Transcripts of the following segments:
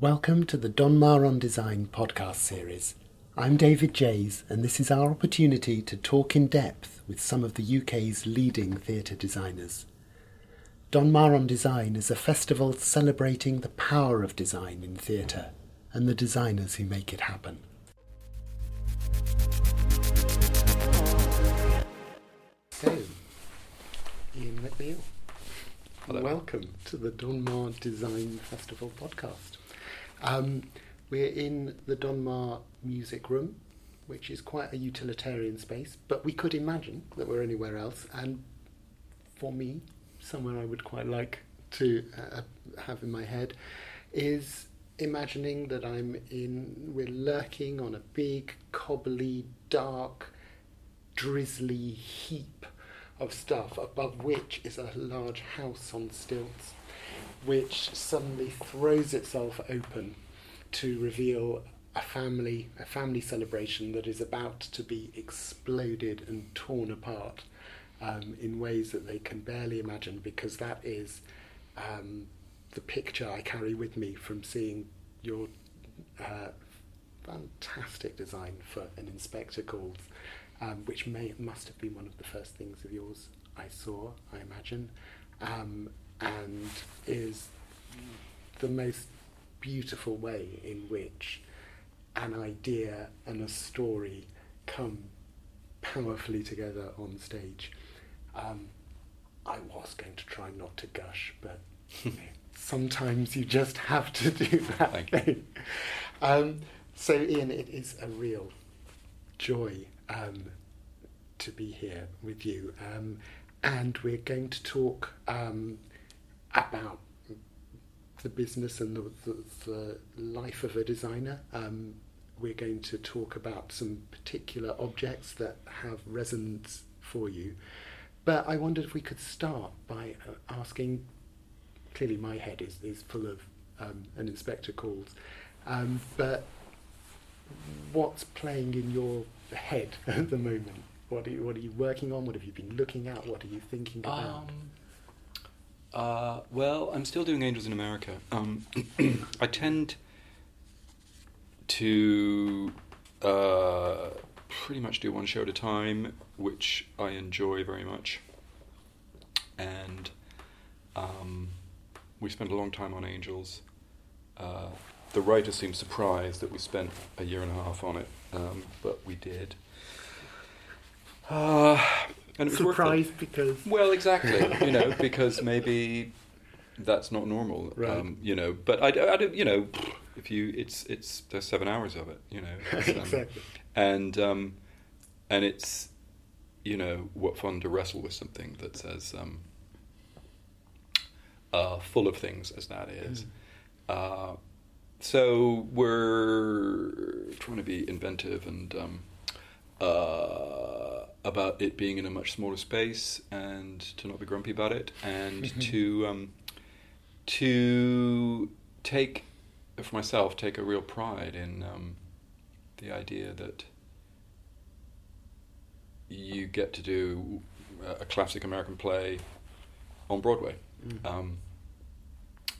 Welcome to the Donmar on Design podcast series. I'm David Jays, and this is our opportunity to talk in depth with some of the UK's leading theatre designers. Donmar on Design is a festival celebrating the power of design in theatre and the designers who make it happen. So, Ian MacNeil, Hello. welcome to the Donmar Design Festival podcast. Um, we're in the Donmar Music Room, which is quite a utilitarian space, but we could imagine that we're anywhere else. And for me, somewhere I would quite like to uh, have in my head is imagining that I'm in, we're lurking on a big, cobbly, dark, drizzly heap of stuff, above which is a large house on stilts, which suddenly throws itself open to reveal a family, a family celebration that is about to be exploded and torn apart um, in ways that they can barely imagine, because that is um, the picture I carry with me from seeing your uh, fantastic design for an inspector called, um, which may must have been one of the first things of yours I saw, I imagine, um, and is the most beautiful way in which an idea and a story come powerfully together on stage. Um, I was going to try not to gush, but you know, sometimes you just have to do that Thank thing. Um, so, Ian, it is a real joy um, to be here with you. Um, and we're going to talk um, about the business and the, the, the life of a designer. Um, we're going to talk about some particular objects that have resonance for you. But I wondered if we could start by uh, asking. Clearly, my head is, is full of um, an inspector calls, um, but what's playing in your head at the moment? What are you, what are you working on? What have you been looking at? What are you thinking about? Um, uh, well, I'm still doing Angels in America. Um, I tend to uh, pretty much do one show at a time, which I enjoy very much. And um, we spent a long time on Angels. Uh, the writer seemed surprised that we spent a year and a half on it, um, but we did. And it was. Surprised because Well, exactly. you know, because maybe that's not normal. Right. Um, you know, but I, I don't. You know, if you, it's it's there's seven hours of it. You know, um, exactly. and um, and it's you know what fun to wrestle with something that's as um, uh, full of things as that is. Uh, so we're trying to be inventive and um, uh, about it being in a much smaller space and to not be grumpy about it and to um, to take for myself take a real pride in um, the idea that you get to do a classic American play on Broadway. Mm. Um,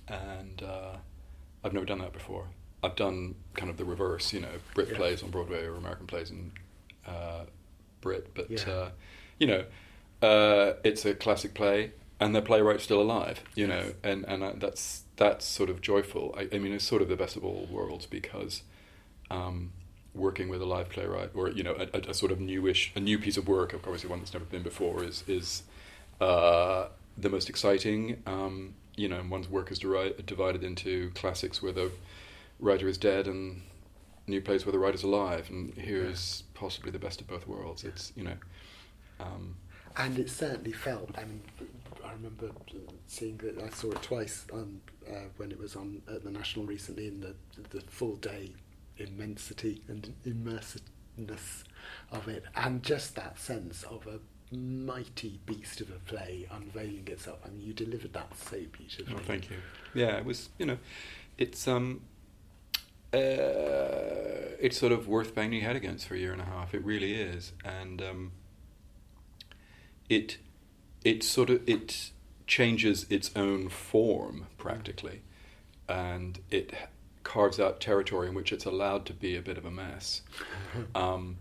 and uh, I've never done that before. I've done kind of the reverse, you know, Brit Yeah. plays on Broadway or American plays in uh, Brit, but Yeah. uh, you know, uh, it's a classic play, and the playwright's still alive, you know, and and uh, that's that's sort of joyful. I, I mean, it's sort of the best of all worlds because um, working with a live playwright or you know a, a, a sort of newish, a new piece of work, obviously one that's never been before, is is uh, the most exciting. Um, you know, one's work is deri- divided into classics where the writer is dead and new plays where the writer's alive, and here's possibly the best of both worlds. It's you know. Um, and it certainly felt. I mean, I remember seeing that. I saw it twice on uh, when it was on at the National recently in the the full day immensity and immersiveness of it, and just that sense of a mighty beast of a play unveiling itself. I mean, you delivered that so beautifully. Oh, thank you. Yeah, it was. You know, it's um, uh, it's sort of worth banging your head against for a year and a half. It really is, and um, it it sort of it changes its own form practically, and it carves out territory in which it's allowed to be a bit of a mess. Um,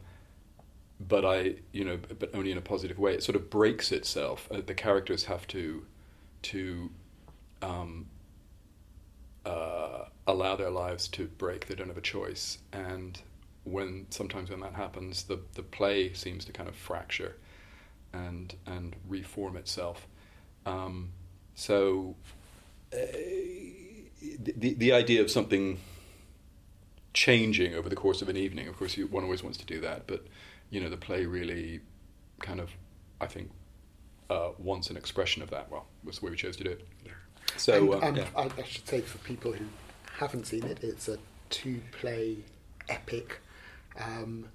but I, you know, but only in a positive way. It sort of breaks itself. Uh, the characters have to to um, uh, allow their lives to break. They don't have a choice, and when sometimes when that happens, the the play seems to kind of fracture and and reform itself. Um, so uh, the the idea of something changing over the course of an evening, of course, you, one always wants to do that, but you know, the play really kind of, I think, uh, wants an expression of that. Well, that's the way we chose to do it. Yeah. So, and, uh, and yeah. I, I should say for people who haven't seen it, it's a two-play epic um,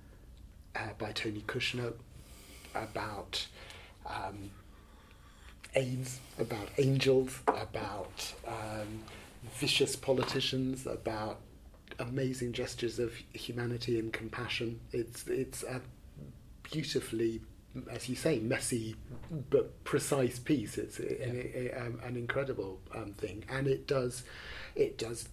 uh, by Tony Kushner about um, AIDS, about angels, about um, vicious politicians, about amazing gestures of humanity and compassion. It's it's a beautifully, as you say, messy but precise piece. It's a, a- a- um, an incredible um, thing, and it does it does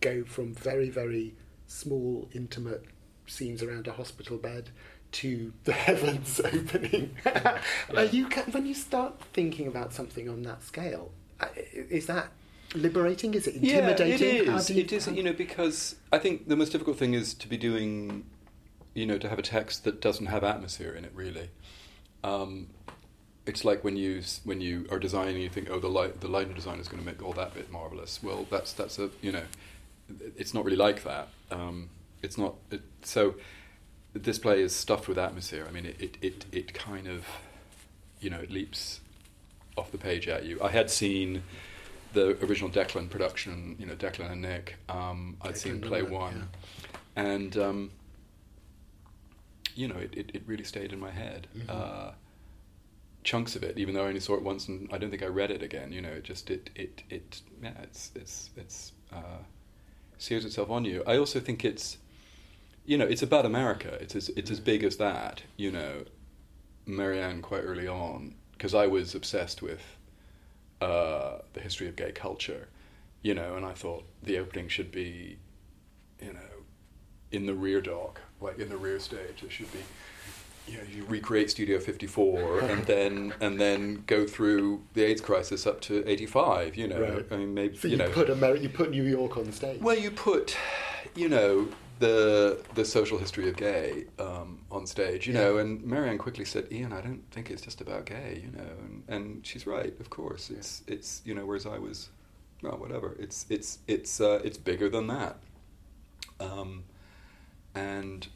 go from very very small intimate scenes around a hospital bed to the heavens opening. Are you ca- when you start thinking about something on that scale? uh, Is that liberating? Is it intimidating? Yeah, it is. you- it is. You know, because I think the most difficult thing is to be doing, you know, to have a text that doesn't have atmosphere in it. Really, um, it's like when you when you are designing, you think, oh, the light the lighting design is going to make all that bit marvelous. Well, that's that's a you know, it's not really like that. Um, it's not. It, so this play is stuffed with atmosphere. I mean, it, it, it, it kind of, you know, it leaps off the page at you. I had seen the original Declan production, you know, Declan and Nick. Um, I'd Declan seen play Nolan, one, and um, you know, it, it, it really stayed in my head. Mhm. Uh, chunks of it, even though I only saw it once, and I don't think I read it again. You know, it just it it it yeah, it's it's it's uh, sears itself on you. I also think it's you know, it's about America. It's as it's as big as that. You know, Marianne quite early on because I was obsessed with uh, the history of gay culture. You know, and I thought the opening should be, you know, in the rear dock, like in the rear stage. It should be. You know, you recreate Studio 54 and then and then go through the AIDS crisis up to 85. You know, Right. I mean, maybe So you you, know, put Ameri- you put New York on the stage. well, you put, you know, the the social history of gay um, on stage, you Yeah. know, and Marianne quickly said, "Ian, I don't think it's just about gay," you know, and, and she's right, of course. It's it's you know, whereas I was, well, whatever. It's it's it's uh, it's bigger than that, um, and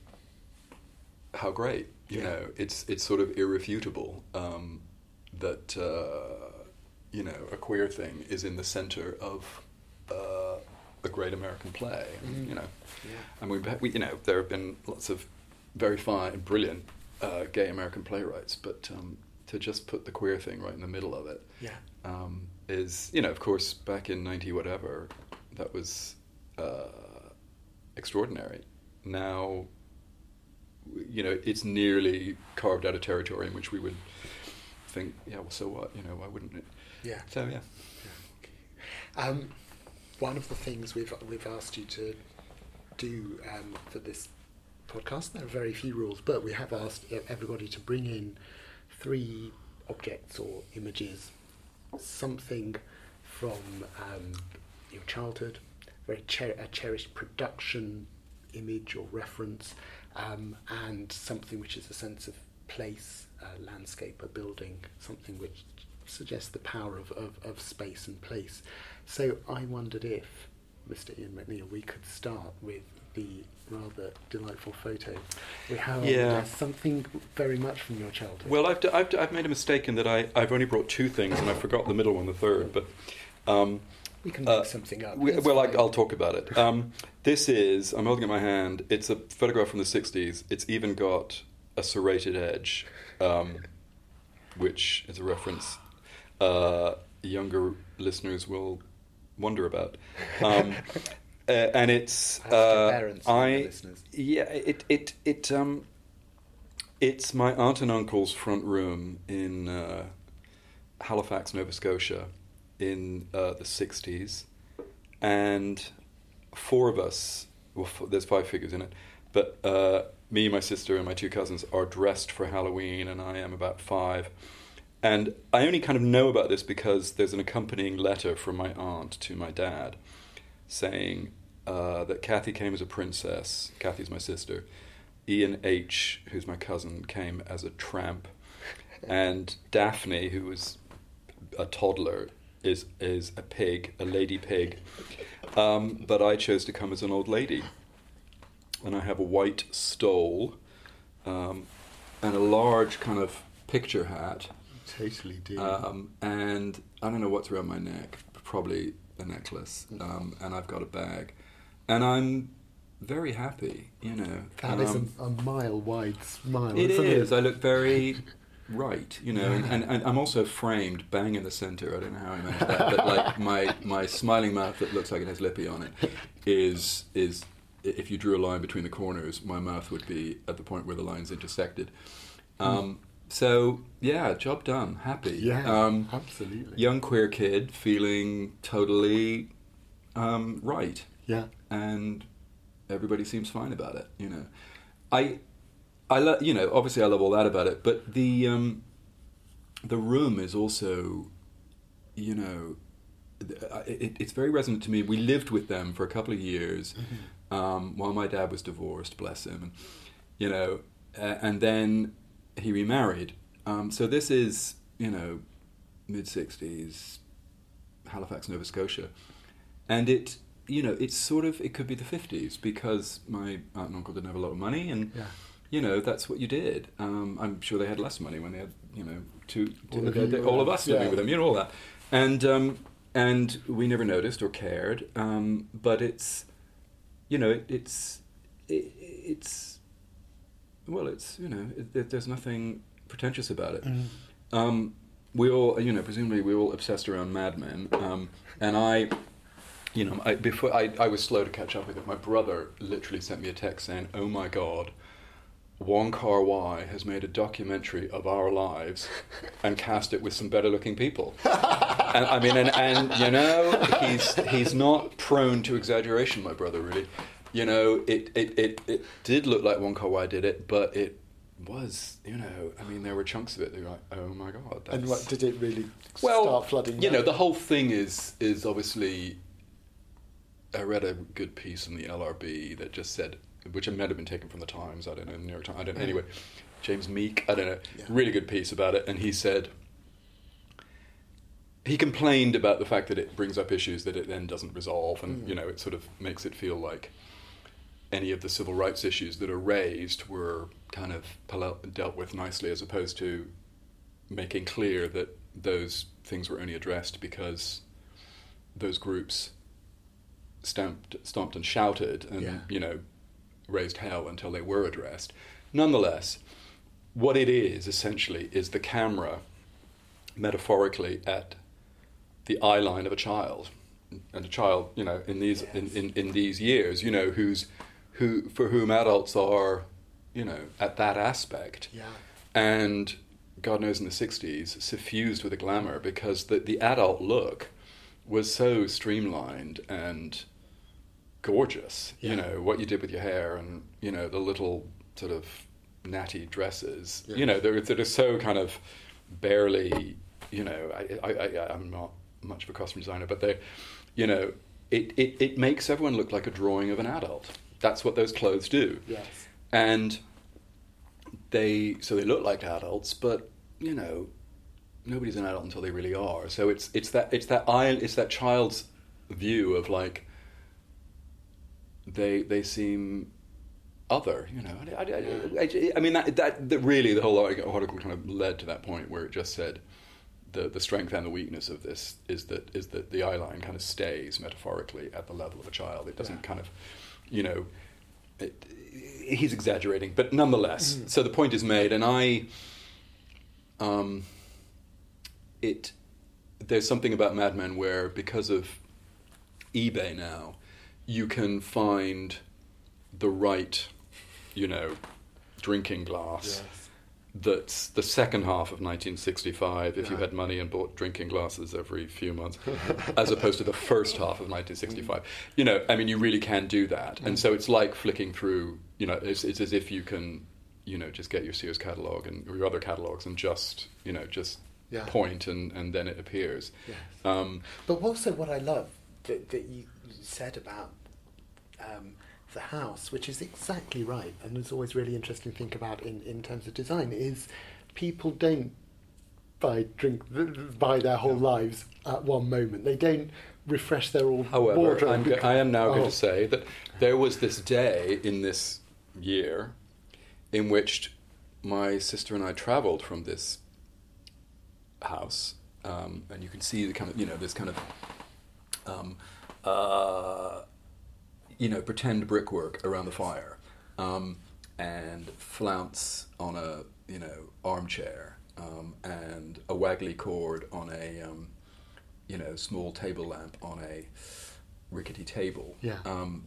how great, you Yeah. know, it's it's sort of irrefutable um, that uh, you know a queer thing is in the center of. Uh, a great American play, Mhm. you know, yeah. and we, we, you know, there have been lots of very fine, brilliant uh, gay American playwrights, but um, to just put the queer thing right in the middle of it Yeah. um, is, you know, of course, back in ninety whatever, that was uh, extraordinary. Now, you know, it's nearly carved out a territory in which we would think, yeah, well, so what? You know, why wouldn't it? Yeah. So yeah. Um, one of the things we've we've asked you to do um, for this podcast, there are very few rules, but we have asked everybody to bring in three objects or images, something from um, your childhood, very cher- a cherished production image or reference, um, and something which is a sense of place, a landscape, a building, something which suggests the power of, of, of space and place. So I wondered if, Mr. Ian MacNeil, we could start with the rather delightful photo we have. Yeah. something very much from your childhood. Well, I've, d- I've, d- I've made a mistake in that I, I've only brought two things and I forgot the middle one, the third. But um, we can make uh, something up. we, well, I, fine. I'll talk about it. Um, this is, I'm holding it in my hand, it's a photograph from the 60s. It's even got a serrated edge, um, which is a reference uh, younger listeners will wonder about. Um, uh, and it's uh, parents and the I yeah it it it um it's my aunt and uncle's front room in uh, Halifax, Nova Scotia, in uh, the '60s, and four of us. Well, f- there's five figures in it, but uh, me, my sister, and my two cousins are dressed for Halloween, and I am about five. And I only kind of know about this because there's an accompanying letter from my aunt to my dad saying uh, that Kathy came as a princess. Kathy's my sister. Ian H., who's my cousin, came as a tramp. And Daphne, who was a toddler, is, is a pig, a lady pig. Um, but I chose to come as an old lady. And I have a white stole um, and a large kind of picture hat. Totally do. Um, and I don't know what's around my neck, probably a necklace. Um, and I've got a bag. And I'm very happy, you know. That is Um, a, a mile wide smile. it is. It? I look very right, you know, and, Yeah. and, and I'm also framed bang in the center. I don't know how I managed that, but like my, my smiling mouth that looks like it has lippy on it is is if you drew a line between the corners, my mouth would be at the point where the lines intersected. Um, so yeah, job done. Happy. Yeah, Um, absolutely. young queer kid feeling totally um, right Yeah. and everybody seems fine about it. You know, I, I love you know obviously I love all that about it, but the um, the room is also, you know, it, it's very resonant to me. We lived with them for a couple of years um, while my dad was divorced, bless him, and, you know, uh, and then he remarried. Um, so this is you know mid '60s, Halifax, Nova Scotia, and it you know it's sort of it could be the 50s because my aunt and uncle didn't have a lot of money and Yeah. You know that's what you did um, i'm sure they had less money when they had you know two, All two- of they- you they- were- all of us living yeah. with them you know all that and um, and we never noticed or cared um, but it's you know it, it's it, it's well it's you know it, there's nothing pretentious about it Mm. um, we all, you know, presumably we all obsessed around Mad Men, um, and I, you know, I, before I, I was slow to catch up with it. My brother literally sent me a text saying, "Oh my God, Wong Kar Wai has made a documentary of our lives and cast it with some better-looking people." and I mean, and, and you know, he's he's not prone to exaggeration. My brother really, you know, it it, it, it did look like Wong Kar Wai did it, but it was, you know, I mean, there were chunks of it that were like, oh my god, that's... And what did it really well, start flooding? you know, the whole thing is is obviously. I read a good piece in the LRB that just said, which might have been taken from the Times. I don't know, New York Times. I don't. know. Anyway, James Meek. I don't know. Yeah. Really good piece about it, and he said. He complained about the fact that it brings up issues that it then doesn't resolve, and Mm. you know, it sort of makes it feel like any of the civil rights issues that are raised were kind of dealt with nicely, as opposed to making clear that those things were only addressed because those groups stamped, stomped and shouted and Yeah. you know raised hell until they were addressed. Nonetheless, what it is essentially is the camera, metaphorically, at the eye line of a child, and a child, you know, in these in, in, in these years, you know, who's who for whom adults are, you know, at that aspect Yeah. and God knows in the 60s, suffused with a glamour because the, the adult look was so streamlined and gorgeous. Yeah. You know, what you did with your hair and, you know, the little sort of natty dresses. You know, they're, they're so kind of barely, you know, I, I, I, I'm not much of a costume designer, but they, you know, it, it, it makes everyone look like a drawing of an adult. That's what those clothes do Yes. and they so they look like adults, but you know, nobody's an adult until they really are. So it's it's that it's that it's that child's view of like they they seem other, you know. I, I, I, I mean that, that that really the whole article kind of led to that point where it just said the the strength and the weakness of this is that is that the eye line kind of stays metaphorically at the level of a child. It doesn't Yeah. kind of, you know, it, he's exaggerating, but nonetheless. Mm. So the point is made, and I, um, it, there's something about Mad Men where because of eBay now, you can find the right, you know, drinking glass Yes. that's the second half of 1965 if you had money and bought drinking glasses every few months as opposed to the first half of 1965 you know i mean you really can do that and so it's like flicking through you know it's, it's as if you can you know just get your sears catalog and or your other catalogs and just you know just Yeah. point and and then it appears Yes. um, But also, what I love that, that you said about um, the house, which is exactly right, and it's always really interesting to think about in, in terms of design, is people don't buy drink buy their whole lives at one moment. They don't refresh their all However, wardrobe. I'm go- I am now going Oh. to say that there was this day in this year in which my sister and I travelled from this house, um, and you can see the kind of you know this kind of um, uh, you know pretend brickwork around the fire, um, and flounce on a you know armchair, um, and a waggly cord on a um, you know small table lamp on a rickety table. Yeah. Um,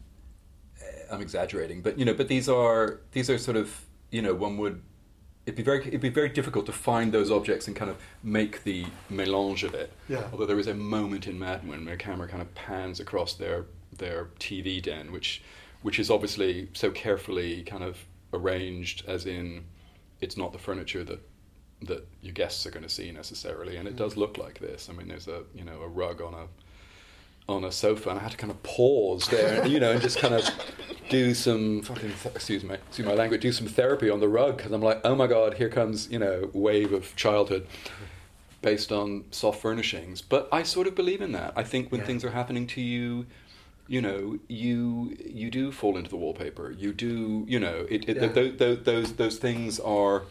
eh, I'm exaggerating, but you know, but these are these are sort of you know one would it'd be very it'd be very difficult to find those objects and kind of make the mélange of it. Yeah. Although there is a moment in Mad Men where a camera kind of pans across their their TV den, which which is obviously so carefully kind of arranged, as in it's not the furniture that that your guests are going to see necessarily, and it does mm. look like this. I mean, there's a you know a rug on a on a sofa, and I had to kind of pause there, you know, and just kind of do some fucking th- excuse me, excuse my language, do some therapy on the rug because I'm like, oh my god, here comes you know wave of childhood based on soft furnishings. But I sort of believe in that. I think when Yeah. things are happening to you. You know, you you do fall into the wallpaper. You do, you know, it, it, Yeah. th- th- those those things are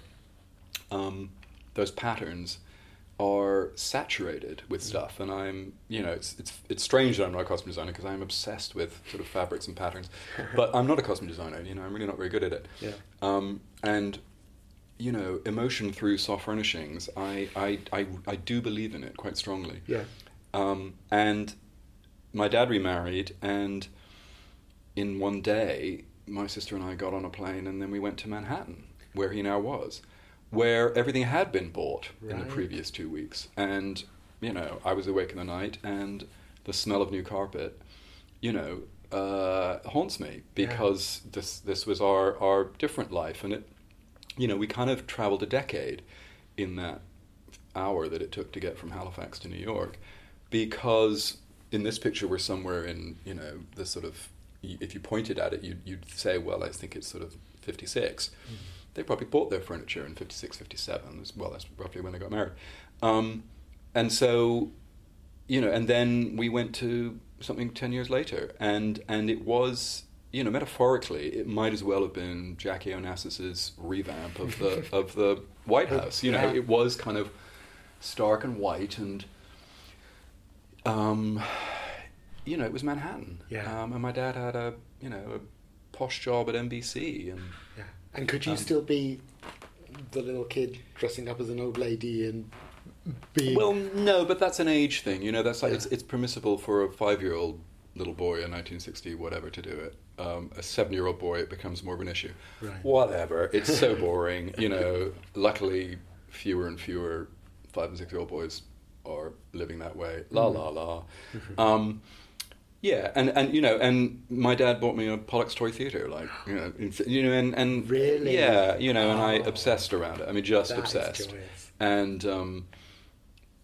um, those patterns are saturated with stuff, and I'm, you know, it's it's it's strange that I'm not a costume designer because I'm obsessed with sort of fabrics and patterns, but I'm not a costume designer. You know, I'm really not very good at it. Yeah. Um, and you know, emotion through soft furnishings, I, I I I do believe in it quite strongly. Yeah. Um, and my dad remarried, and in one day, my sister and I got on a plane, and then we went to Manhattan, where he now was, where everything had been bought in the previous two weeks. And, you know, I was awake in the night, and the smell of new carpet, you know, uh, haunts me because this this was our, our different life, and it, you know, we kind of traveled a decade in that hour that it took to get from Halifax to New York, because in this picture we're somewhere in you know the sort of if you pointed at it you'd, you'd say well I think it's sort of 56. They probably bought their furniture in 56, 57 as well. That's roughly when they got married, um, and so you know, and then we went to something ten years later, and and it was you know metaphorically it might as well have been Jackie Onassis's revamp of the of the White House. You know, Yeah. it was kind of stark and white and. Um, you know, it was Manhattan. Yeah. Um, and my dad had a you know a posh job at NBC, and Yeah. And could you Um, still be the little kid dressing up as an old lady and being Well, no, but that's an age thing. You know, that's like Yeah. it's it's permissible for a five-year-old little boy in 1960 whatever to do it. Um, a seven-year-old boy, it becomes more of an issue. Right. Whatever. It's so boring. You know. Luckily, fewer and fewer five and six-year-old boys are living that way. La Mm. la la. Um, yeah, and, and you know, and my dad bought me a Pollock's Toy Theatre, like you know, you know, and, and Really? yeah, you know, and I Oh. obsessed around it. I mean, just obsessed and um,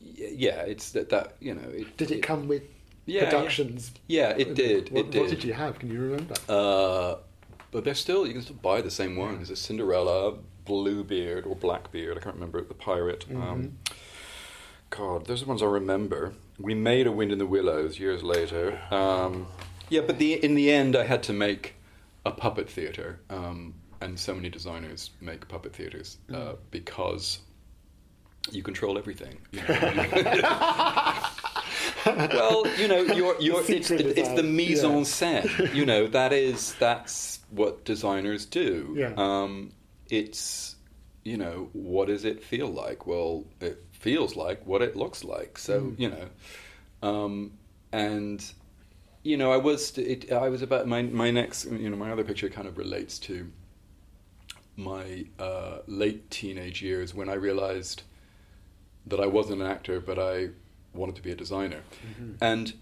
yeah, it's that that you know. It, Did it come with Yeah, yeah. productions? Yeah, it did. What, it did. what did you have? Can you remember? Uh, but they're still you can still buy the same one. There's a Cinderella, Bluebeard or Blackbeard. I can't remember the pirate. Um, Mm-hmm. God, those are the ones I remember. We made a Wind in the Willows years later. Um, yeah, but the in the end, I had to make a puppet theater, um, and so many designers make puppet theaters uh, Mm. because you control everything. You know? well, you know, you're, you're, it's, it, it's the mise en scène. You know, that is that's what designers do. Yeah. Um, it's you know, what does it feel like? Well, it feels like what it looks like. So Mm. you know, um, and you know, I was it, I was about my my next you know my other picture kind of relates to my uh, late teenage years when I realized that I wasn't an actor, but I wanted to be a designer. Mm-hmm. And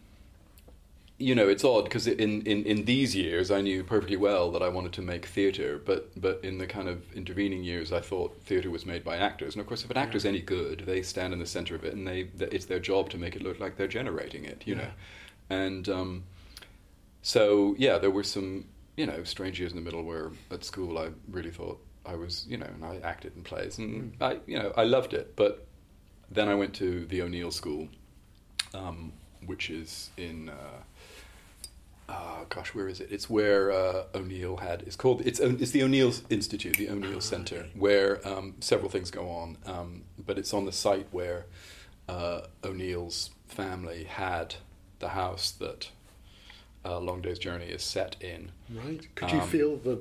you know, it's odd because in, in, in these years I knew perfectly well that I wanted to make theatre, but but in the kind of intervening years I thought theatre was made by actors. And of course, if an actor's any good, they stand in the centre of it, and they it's their job to make it look like they're generating it, you Yeah. know. And um, so yeah, there were some you know strange years in the middle where at school I really thought I was you know, and I acted in plays, and Mm. I you know I loved it, but then I went to the O'Neill School, um, which is in. Uh, uh, gosh, where is it? It's where uh, O'Neill had. It's called. It's it's the O'Neill Institute, the O'Neill Ah, Centre, okay. where um, several things go on. Um, but it's on the site where uh, O'Neill's family had the house that uh, Long Day's Journey is set in. Right. Could you Um, feel the?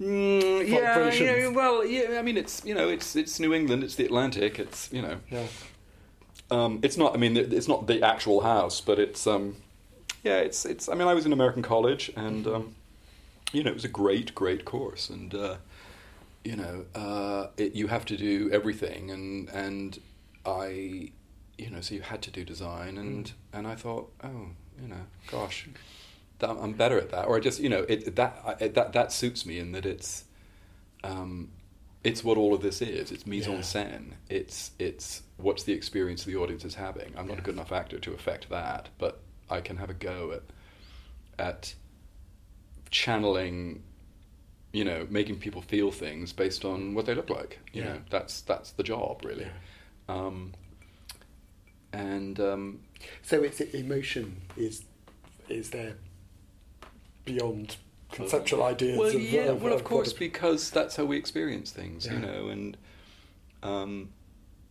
Mm, yeah, you know, well, yeah. I mean, it's you know, it's it's New England, it's the Atlantic, it's you know, Yeah. um, it's not. I mean, it's not the actual house, but it's. Um, yeah, it's it's. I mean, I was in American college, and um, you know, it was a great, great course, and uh, you know, uh, it, you have to do everything, and and I, you know, so you had to do design, and and I thought, oh, you know, gosh, that, I'm better at that, or I just, you know, it that I, that that suits me in that it's. Um, it's what all of this is. It's mise en scène. It's it's what's the experience the audience is having. I'm not a good enough actor to affect that, but I can have a go at at channeling, you know, making people feel things based on what they look like. You Yeah. know, that's that's the job really. Um, and um, So it's emotion is is there beyond conceptual ideas. Well, of, yeah, of- well, of of course, because that's how we experience things, Yeah. you know, and um,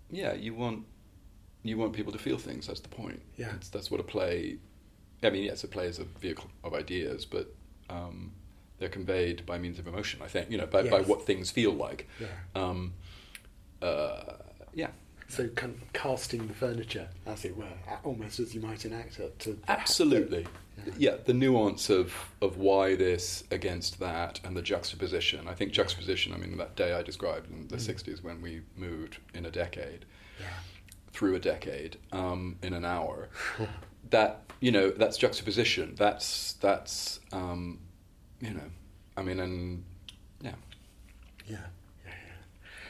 yeah, you want you want people to feel things. That's the point. Yeah. That's, that's what a play. I mean, yes, a play is a vehicle of ideas, but um, they're conveyed by means of emotion. I think you know by, by what things feel like. Yeah. Um, uh, yeah, So kind of casting the furniture, as it were, almost as you might an actor. To Absolutely. Yeah. Yeah, the nuance of, of why this against that and the juxtaposition. I think juxtaposition, I mean, that day I described in the Mm. 60s when we moved in a decade, Yeah. through a decade, um, in an hour, that, you know, that's juxtaposition. That's, that's um, you know, I mean, and yeah. Yeah. Yeah. yeah.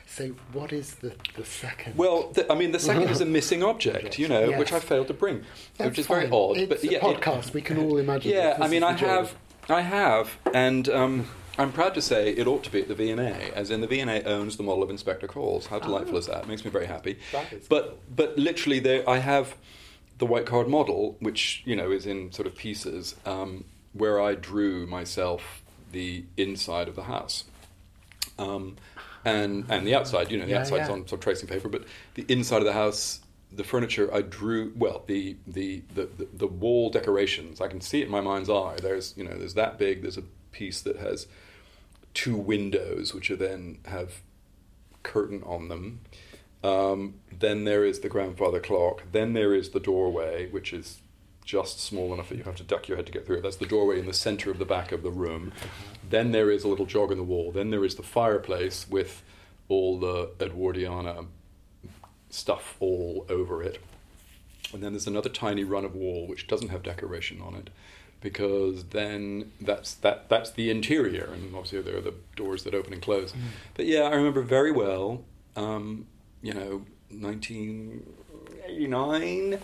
So what is the the second? Well, the, I mean, the second is a missing object, you know, which I failed to bring, That's which is very odd. It's but a yeah, it- podcast. we can all imagine. Yeah, I mean, I have, I have, and um, I'm proud to say it ought to be at the V&A, as in the V&A owns the model of Inspector Calls. How delightful Ah. is that? It makes me very happy. But cool. but literally, there I have the white card model, which you know is in sort of pieces, um, where I drew myself the inside of the house. Um, and and the outside, you know, the Yeah, outside's yeah. on sort of tracing paper, but the inside of the house, the furniture, I drew. Well, the the, the the the wall decorations, I can see it in my mind's eye. There's you know, there's that big. There's a piece that has two windows, which are then have curtain on them. Um, then there is the grandfather clock. Then there is the doorway, which is just small enough that you have to duck your head to get through it. That's the doorway in the center of the back of the room. Then there is a little jog in the wall. Then there is the fireplace with all the Edwardiana stuff all over it. And then there's another tiny run of wall which doesn't have decoration on it because then that's that that's the interior and obviously there are the doors that open and close. But yeah, I remember very well um, you know 1989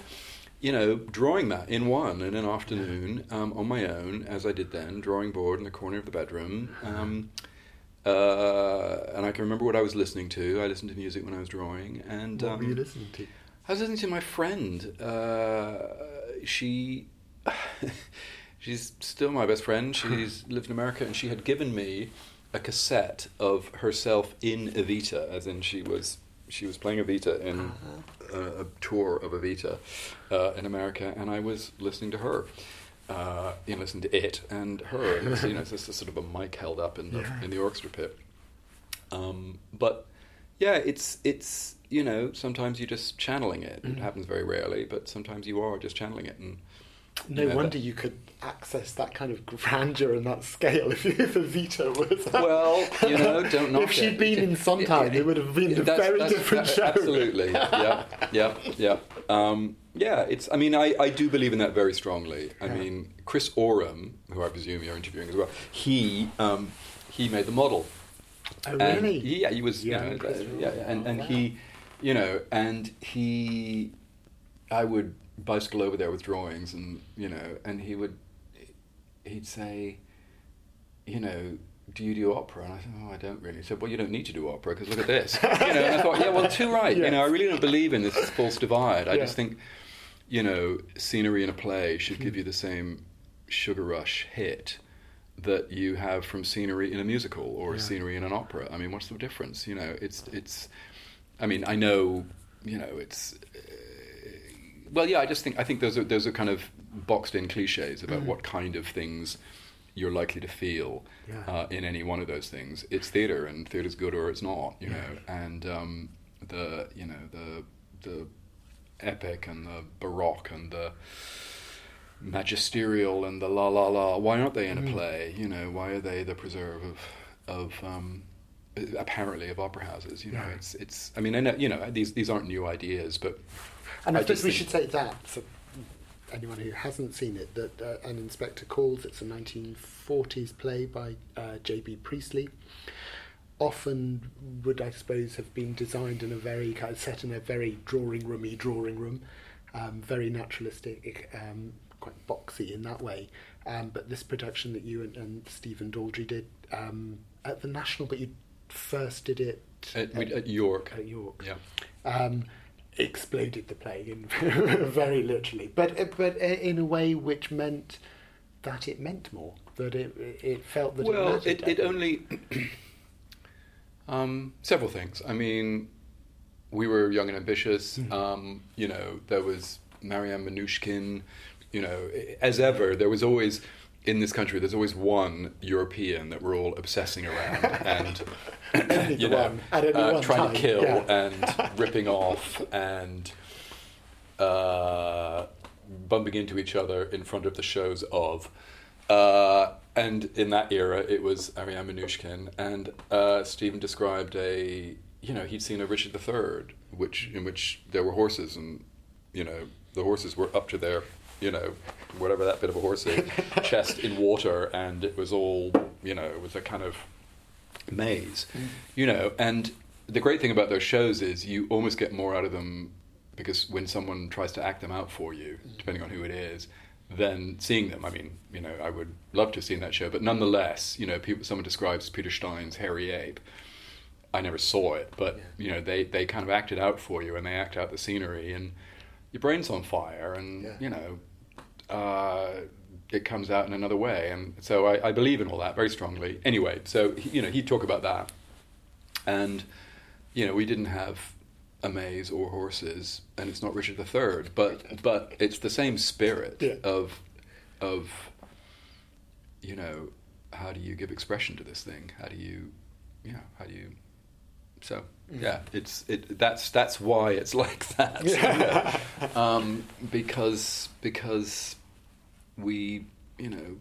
you know, drawing that in one in an afternoon um, on my own, as I did then, drawing board in the corner of the bedroom. Um, uh, and I can remember what I was listening to. I listened to music when I was drawing, and What um, were you listening to? I was listening to my friend. Uh, she, she's still my best friend. She's lived in America, and she had given me a cassette of herself in Evita, as in she was she was playing Evita in Uh-huh. a, a tour of Evita uh, in America, and I was listening to her. Uh, you know, listening to it and her, and you know, it's just sort of a mic held up in the Yeah. in the orchestra pit. Um, but yeah, it's it's you know sometimes you're just channeling it. It Mhm. happens very rarely, but sometimes you are just channeling it, and No you know, wonder that- you could access that kind of grandeur and that scale if, if Evita was. Well, you know, don't knock if she'd it. been in Sondheim, it would have been a very that's- different that- show. Absolutely. yeah, yeah, yeah. Um, yeah, it's. I mean, I, I do believe in that very strongly. I Yeah. mean, Chris Oram, who I presume you're interviewing as well, he um, he made the model. Oh, And really? he- yeah, he was. You know, uh, yeah, and and Wow. he, you know, and he, I would bicycle over there with drawings, and you know, and he would, he'd say, you know. Do you do opera? And I said, oh, I don't really. He said, well, you don't need to do opera because look at this. you know, and I thought, yeah, well, too right. You know, I really don't believe in this false divide. I Yeah. just think, you know, scenery in a play should give hmm. you the same sugar rush hit that you have from scenery in a musical or Yeah. scenery in an opera. I mean, what's the difference? You know, it's it's. I mean, I know, you know, it's. Well, yeah, I just think I think those are those are kind of boxed in cliches about Mm. what kind of things you're likely to feel Yeah. uh, in any one of those things. It's theater, and theater's good or it's not. You Yeah. know, and um, the you know the the epic and the baroque and the magisterial and the la la la. Why aren't they in a Mm. play? You know, why are they the preserve of of um, apparently of opera houses? You know, Yeah. it's it's. I mean, I know you know these these aren't new ideas, but And I, I suppose we should say that for anyone who hasn't seen it, that uh, An Inspector Calls, it's a 1940s play by uh, J.B. Priestley. Often would, I suppose, have been designed in a very kind of set in a very drawing roomy drawing room, um, very naturalistic, um, quite boxy in that way. Um, but this production that you and, and Stephen Daldry did um, at the National, but you first did it at, we- at York, at York yeah. um, exploded the play in very literally, but uh, but uh, in a way which meant that it meant more. That it it felt that well, it it, mattered. it only um, several things. I mean, we were young and ambitious. Mhm. Um, you know, there was Marianne Mnouchkine. You know, as ever, there was always in this country. There's always one European that we're all obsessing around and you know uh, trying time, to kill yeah. and ripping off and. Uh, bumping into each other in front of the shows of. Uh, and in that era, it was Ariane Mnouchkine, and uh, Stephen described a, you know, he'd seen a Richard III, which in which there were horses, and you know, the horses were up to their, you know, whatever that bit of a horse is, chest in water, and it was all, you know, it was a kind of maze, mm. you know, and the great thing about those shows is you almost get more out of them because when someone tries to act them out for you, mm. depending on who it is, then seeing them. I mean, you know, I would love to have seen that show, but nonetheless, you know, people, someone describes Peter Stein's Hairy Ape. I never saw it, but you know, they they kind of act it out for you, and they act out the scenery, and your brain's on fire, and Yeah. you know, uh, it comes out in another way, and so I, I believe in all that very strongly. Anyway, so he- you know, he'd talk about that, and you know, we didn't have a maze or horses, and it's not Richard III, but but it's the same spirit Yeah. of of you know, how do you give expression to this thing? How do you, you know, how do you? So Mm. yeah, it's it. That's that's why it's like that. you know. um, because because we you know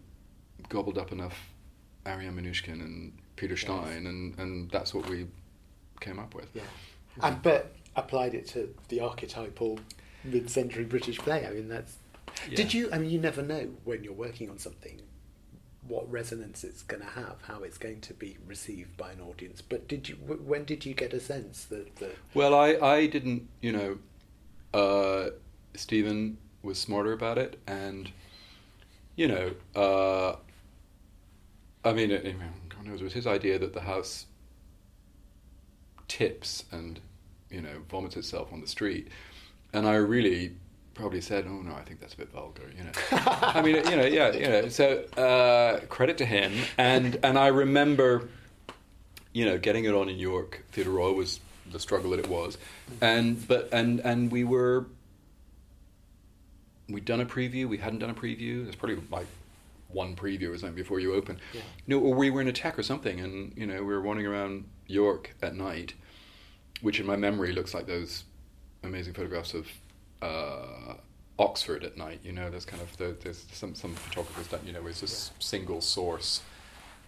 gobbled up enough Ariane Mnouchkine and Peter Yes. Stein, and and that's what we came up with. yeah, and but applied it to the archetypal mid-century British play. I mean, that's. Did you? I mean, you never know when you're working on something what resonance it's going to have, how it's going to be received by an audience. But did you? When did you get a sense that the Well, I, I didn't, you know, uh, Stephen was smarter about it, and, you know, uh, I mean, it, God knows, it was his idea that the house tips and, you know, vomits itself on the street. And I really probably said, oh no, I think that's a bit vulgar, you know. I mean, you know, yeah, you know, so uh, credit to him. And, and I remember you know, getting it on in York Theatre Royal was the struggle that it was, and but and and we were we'd done a preview, we hadn't done a preview. There's probably like one preview or something before you open. Yeah. You know, or we were in a tech or something, and you know, we were wandering around York at night, which in my memory looks like those amazing photographs of uh, Oxford at night. You know, there's kind of the, there's some some photographers that you know it's just Yeah. single source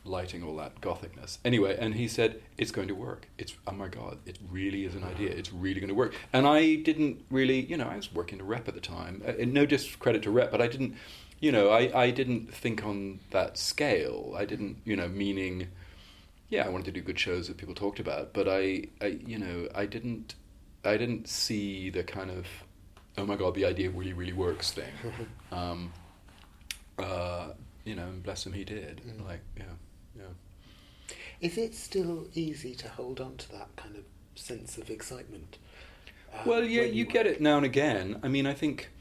lighting all that gothicness. Anyway, and he said it's going to work. It's oh my god, it really is an idea. It's really going to work. And I didn't really, you know, I was working to rep at the time. Uh, no discredit to rep, but I didn't, you know, I I didn't think on that scale. I didn't, you know, meaning. Yeah, I wanted to do good shows that people talked about, but I, I, you know, I didn't, I didn't see the kind of, oh my god, the idea really, really works thing. Um, uh, you know, and bless him, he did. Mm. Like, yeah, yeah. Is it still easy to hold on to that kind of sense of excitement? um, well, yeah, when you get it now and again. I mean, I think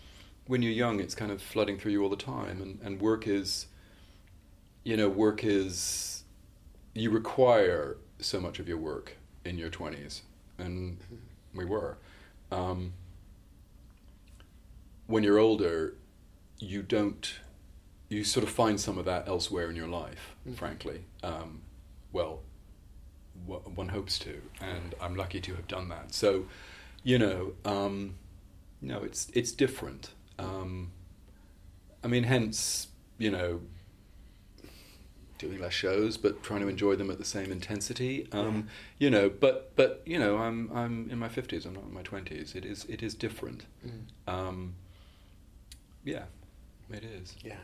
when you're young, it's kind of flooding through you all the time, and, and work is, you know, work is, you require so much of your work in your 20s, and we were. Um, when you're older, you don't, you sort of find some of that elsewhere in your life, Mhm. frankly. Um, well, wha- one hopes to, and I'm lucky to have done that. So, you know, um, no, it's it's different. Um, I mean, hence, you know, doing less shows, but trying to enjoy them at the same intensity. Um, You know, but but you know, I'm I'm in my fifties. I'm not in my twenties. It is it is different. Mm. Um, yeah, it is. Yeah.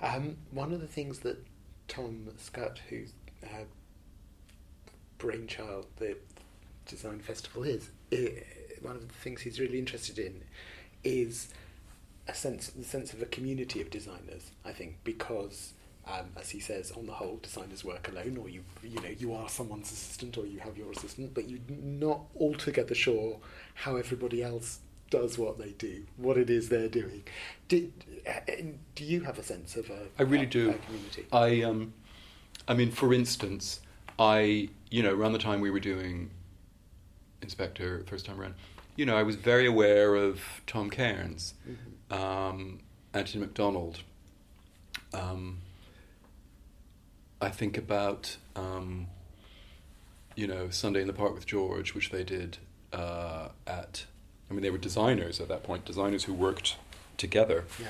Um, one of the things that Tom Scutt, whose uh, brainchild the design festival is, i one of the things he's really interested in is a sense, the sense of a community of designers. I think because. Um, as he says, on the whole, designers work alone, or you, you know, you are someone's assistant, or you have your assistant, but you're not altogether sure how everybody else does what they do, what it is they're doing. Uh, do you have a sense of a? I really a- do. a community. I um, I mean, for instance, I you know around the time we were doing Inspector first time around, you know, I was very aware of Tom Cairns, Mhm. um, Antony McDonald. Um, I think about um, you know Sunday in the Park with George, which they did uh, at. I mean, they were designers at that point, designers who worked together. Yeah.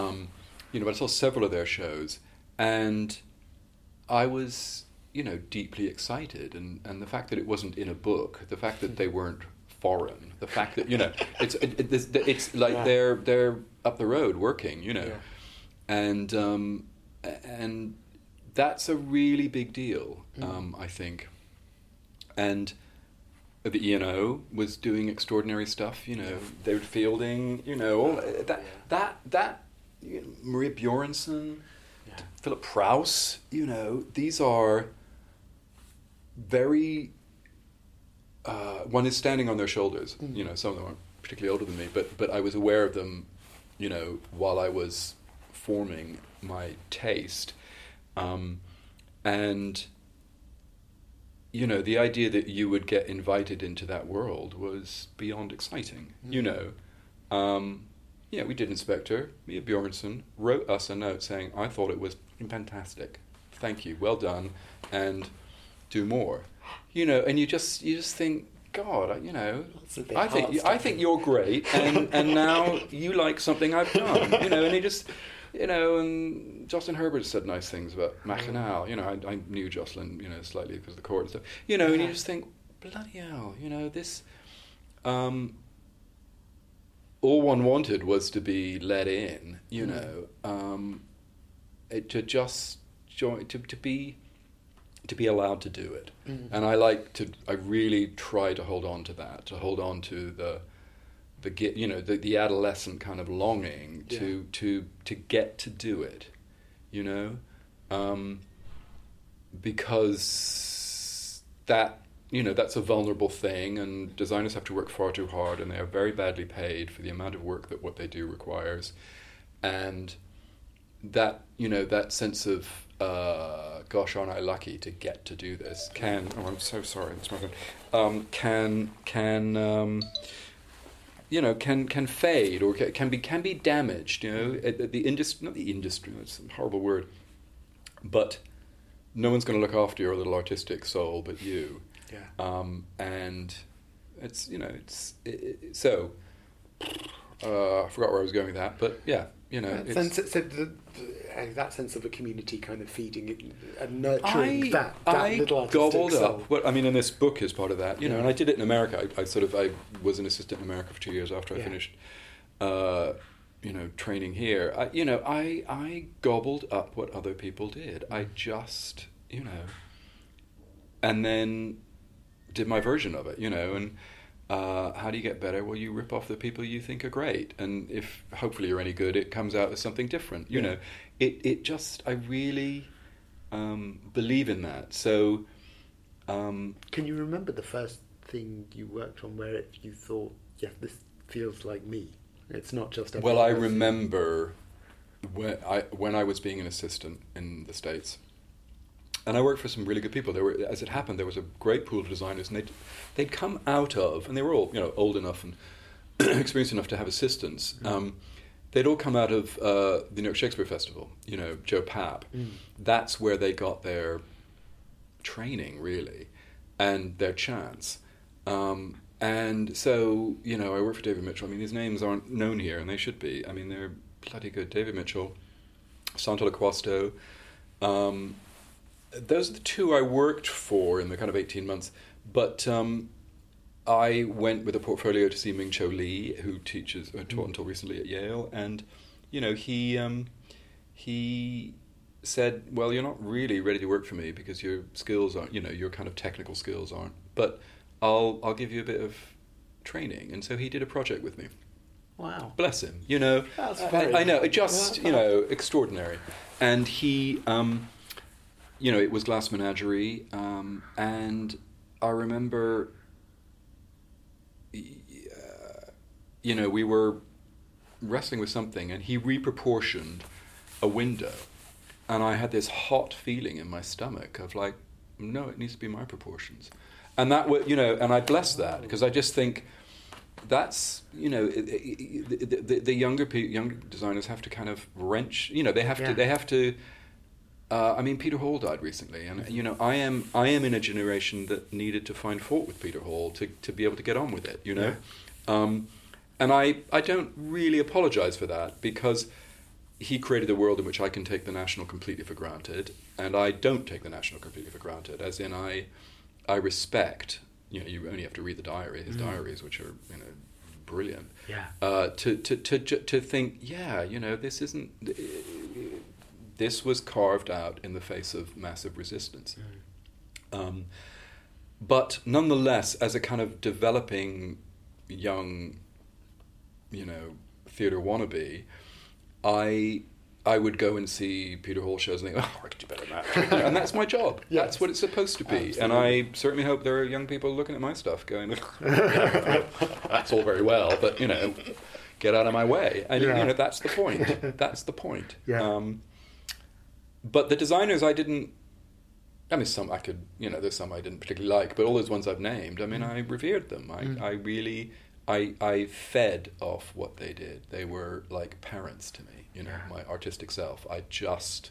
Um, you know, but I saw several of their shows, and I was, you know, deeply excited, and, and the fact that it wasn't in a book, the fact that they weren't foreign, the fact that you know, it's it, it, it's- it's like Yeah. they're they're up the road working, you know, Yeah. and um, and that's a really big deal, Mm. um, I think, and the ENO was doing extraordinary stuff. You know, Yeah. they were fielding. You know, all that Yeah. that that you know, Maria Bjornson, Yeah. Philip Prowse. You know, these are very. Uh, one is standing on their shoulders. Mm. You know, some of them aren't particularly older than me, but but I was aware of them. You know, while I was forming my taste, um, and you know, the idea that you would get invited into that world was beyond exciting. You Mm. know, um, yeah, we did Inspector. Maria Bjornson wrote us a note saying, "I thought it was fantastic. Thank you, well done, and do more." You know, and you just you just think, God, you know, That's a bit I think I think you're great, and and now you like something I've done. You know, and he just. You know, and Jocelyn Herbert said nice things about Machinal. You know, I, I knew Jocelyn, you know, slightly because of the court and stuff. You know, and you just think, bloody hell, you know, this. Um, all one wanted was to be let in, you Mm. know, um, it, to just join, to, to be, to be allowed to do it. Mm. And I like to, I really try to hold on to that, to hold on to the, the get, you know, the, the adolescent kind of longing to, Yeah. to, to get to do it, you know, um, because that you know that's a vulnerable thing and designers have to work far too hard and they are very badly paid for the amount of work that what they do requires. And that you know that sense of uh, gosh aren't I lucky to get to do this? Can oh I'm so sorry it's my phone um, can can um, you know can can fade or can be can be damaged you know the industry not the industry that's a horrible word but no one's going to look after your little artistic soul but you Yeah. um, and it's you know it's it, it, so uh, I forgot where I was going with that, but yeah, you know, it's- sense, so the, the, that sense of a community kind of feeding it and nurturing I, that, that I little artistic gobbled soul. up. Well, I mean, and this book is part of that, you know. Yeah. And I did it in America. I, I sort of I was an assistant in America for two years after I Yeah. finished, uh, you know, training here. I, you know, I I gobbled up what other people did. I just, you know, and then did my version of it, you know, and. Uh, how do you get better? Well, you rip off the people you think are great, and if hopefully you're any good, it comes out as something different. You Yeah. know, it it just I really um, believe in that. So, um, Can you remember the first thing you worked on where it, you thought, yeah, this feels like me? It's not just. well, I remember when I when I was being an assistant in the states, and I worked for some really good people. There were, as it happened, there was a great pool of designers, and they'd they'd come out of, and they were all you know old enough and experienced enough to have assistants. Mm. Um, they'd all come out of uh, the New York Shakespeare Festival. You know, Joe Papp. Mm. That's where they got their training, really, and their chance. Um, and so, you know, I work for David Mitchell. I mean, these names aren't known here, and they should be. I mean, they're bloody good. David Mitchell, Santo Loquasto. Um, those are the two I worked for in the kind of 18 months. But um, I went with a portfolio to see Ming Cho Lee, who teaches, uh, taught until recently at Yale. And, you know, he, um, he said, well, you're not really ready to work for me because your skills aren't, you know, your kind of technical skills aren't. But I'll, I'll give you a bit of training. And so he did a project with me. Wow. Bless him. You know, That's I- very I, know, just, you know, extraordinary. And he, um, you know, it was Glass Menagerie. Um, and I remember, uh, you know, we were wrestling with something and he reproportioned a window. And I had this hot feeling in my stomach of like, no, it needs to be my proportions. And that, wa- you know, and I bless that because I just think that's, you know, the, the, the younger pe- younger designers have to kind of wrench, you know, they have Yeah. to, they have to. Uh, I mean, Peter Hall died recently, and you know, I am I am in a generation that needed to find fault with Peter Hall to, to be able to get on with it, you know, um, and I I don't really apologize for that because he created a world in which I can take the national completely for granted, and I don't take the national completely for granted. As in, I I respect. You know, you only have to read the diary, his Mm. diaries, which are you know brilliant. Yeah. Uh, to, to to to think, yeah, you know, this isn't. This was carved out in the face of massive resistance. Um, but nonetheless, as a kind of developing young, you know, theatre wannabe, I I would go and see Peter Hall shows and think, oh, I could do better than that. and that's my job. Yes. That's what it's supposed to be. And I certainly hope there are young people looking at my stuff going, that's all very well, but, you know, get out of my way. And, Yeah. you know, that's the point. That's the point. Yeah. Um, but the designers I didn't I mean, some I could, you know, there's some I didn't particularly like, but all those ones I've named, I mean, I revered them. I, Mm. I really, I, I fed off what they did. They were like parents to me, you know, Yeah. my artistic self. I just,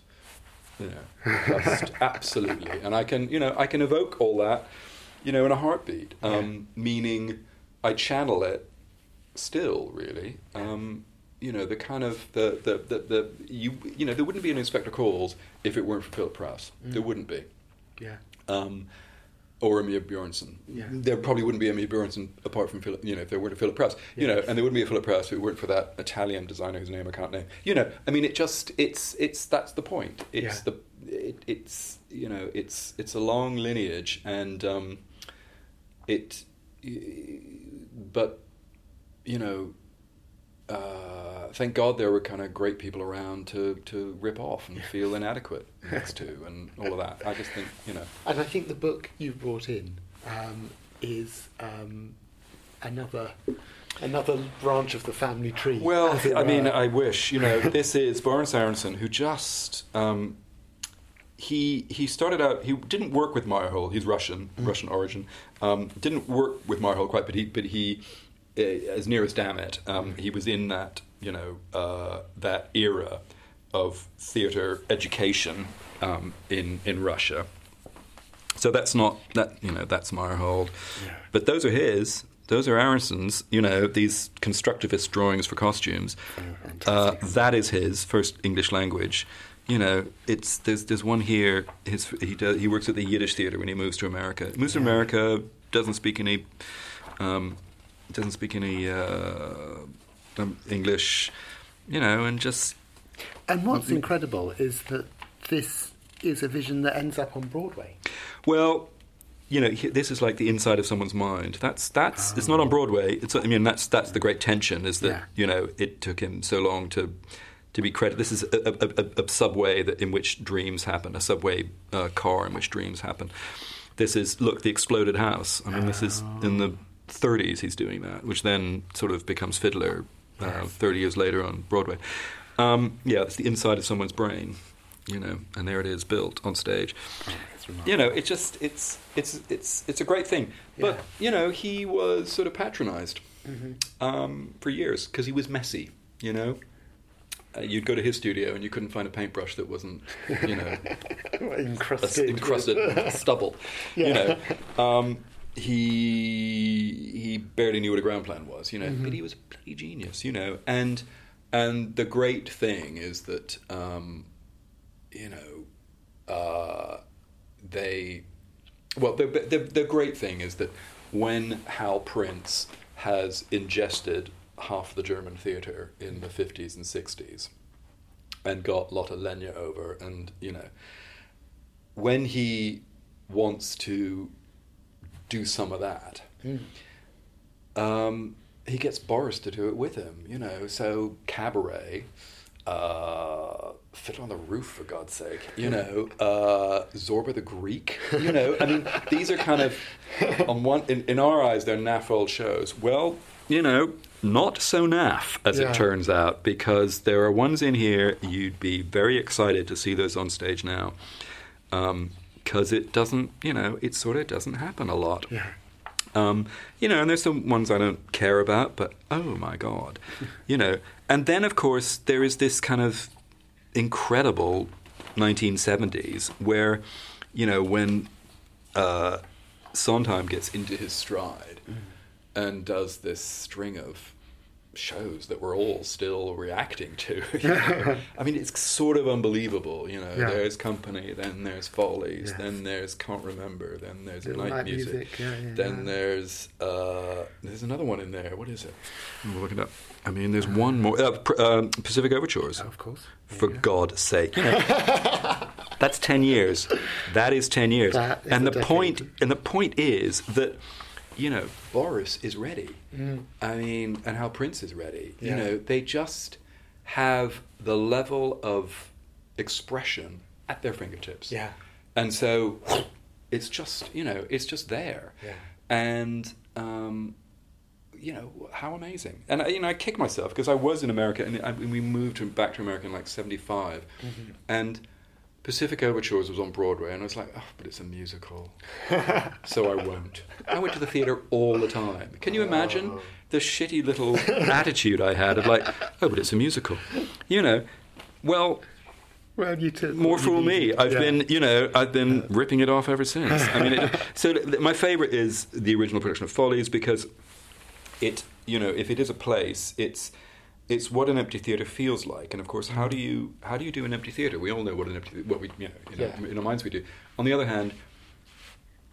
you know, just absolutely, and I can, you know, I can evoke all that, you know, in a heartbeat. Um, Meaning, I channel it still, really. Um, you know, the kind of the, the, the, the you you know, there wouldn't be an Inspector Calls if it weren't for Philip. There Mm. wouldn't be Yeah. um, or Maria Bjornson. Yeah. There probably wouldn't be Maria Bjornson apart from Philip, you know, if there weren't a Philip Prowse. You know, and there wouldn't be a Philip Prowse if it weren't for that Italian designer whose name I can't name. You know, I mean, it just it's it's that's the point. It's Yeah. the it, it's you know it's it's a long lineage and um, it, but you know. Uh, thank God there were kind of great people around to, to rip off and feel inadequate next to and all of that. I just think, you know, And I think the book you've brought in um, is um, another another branch of the family tree. Well, I mean. I wish you know. This is Boris Aronson, who just um, he he started out. He didn't work with Meyerhold. He's Russian, Russian origin. Um, didn't work with Meyerhold quite, but he but he, as near as damn it, um, he was in that you know uh, that era of theatre education um, in in Russia. So that's not that you know that's Meyerhold, Yeah. but those are his. those are Aronson's. You know, these constructivist drawings for costumes. Uh, that is his first English language. You know, it's there's there's one here. His he does he works at the Yiddish theater when he moves to America. He moves to America, doesn't speak any, um, doesn't speak any uh, um, English. You know, and just And what's incredible is that this is a vision that ends up on Broadway. Well, you know, this is like the inside of someone's mind. That's that's it's not on Broadway. It's I mean that's that's the great tension is that Yeah. you know it took him so long to to be credited. This is a, a, a, a subway that in which dreams happen, a subway uh, car in which dreams happen. This is look the exploded house. I mean, this is in the 30s he's doing that, which then sort of becomes Fiddler uh, 30 years later on Broadway. Um, yeah, it's the inside of someone's brain, you know, and there it is built on stage you know, it just it's it's it's it's a great thing. But you know, he was sort of patronized um, for years because he was messy. You know, uh, you'd go to his studio and you couldn't find a paintbrush that wasn't, you know, encrusted. encrusted stubble. You know, um, he he barely knew what a ground plan was. You know, but he was a bloody genius. You know, and and the great thing is that um, you know uh, they well the, the the great thing is that when Hal Prince has ingested half the German theater in the 50s and 60s and got Lotte Lenya over and you know when he wants to do some of that um, he gets Boris to do it with him, you know. So cabaret, uh, Fiddler on the Roof, for God's sake, you know. Uh, Zorba the Greek, you know. I mean, these are kind of on one in, in our eyes they're naff old shows. Well, you know, not so naff as Yeah. it turns out, because there are ones in here you'd be very excited to see those on stage now, because it doesn't, you know, it sort of doesn't happen a lot. Yeah. Um, you know, and there's some ones I don't care about, but oh my god, you know. And then, of course, there is this kind of incredible 1970s where, you know, when uh, Sondheim gets into his stride and does this string of shows that we're all still reacting to. you know. I mean, it's sort of unbelievable. You know, Yeah. there's Company, then there's Follies, Yes. then there's Can't Remember, then there's Little Night, Night Music, Music, yeah, yeah, then yeah. there's uh, there's another one in there. What is it? I'm looking up. I mean, there's one more. Uh, Pr- um, Pacific Overtures. Of course. There For go. God's sake, you know, that's ten years. That is ten years. That is and the point, decade. and the point is that, you know, Boris is ready. Mm. I mean, and Hal Prince is ready. Yeah. You know, they just have the level of expression at their fingertips. Yeah. And so, it's just you know, it's just there. Yeah. And um, you know how amazing and I- you know i kick myself because i was in america and, I, and we moved to, back to america in like 75 Mm-hmm. and pacific overtures was on broadway and i was like oh but it's a musical so i won't i went to the theater all the time can you imagine Oh. the shitty little attitude i had of like oh but it's a musical you know well Well, you took more what fool me. I've Yeah. been, you know, I've been ripping it off ever since. I mean, it, so th- th- my favourite is the original production of Follies because it, you know, if it is a place, it's it's what an empty theatre feels like. And of course, how do you how do you do an empty theatre? We all know what an empty what we you know, know Yeah. in our minds we do. On the other hand,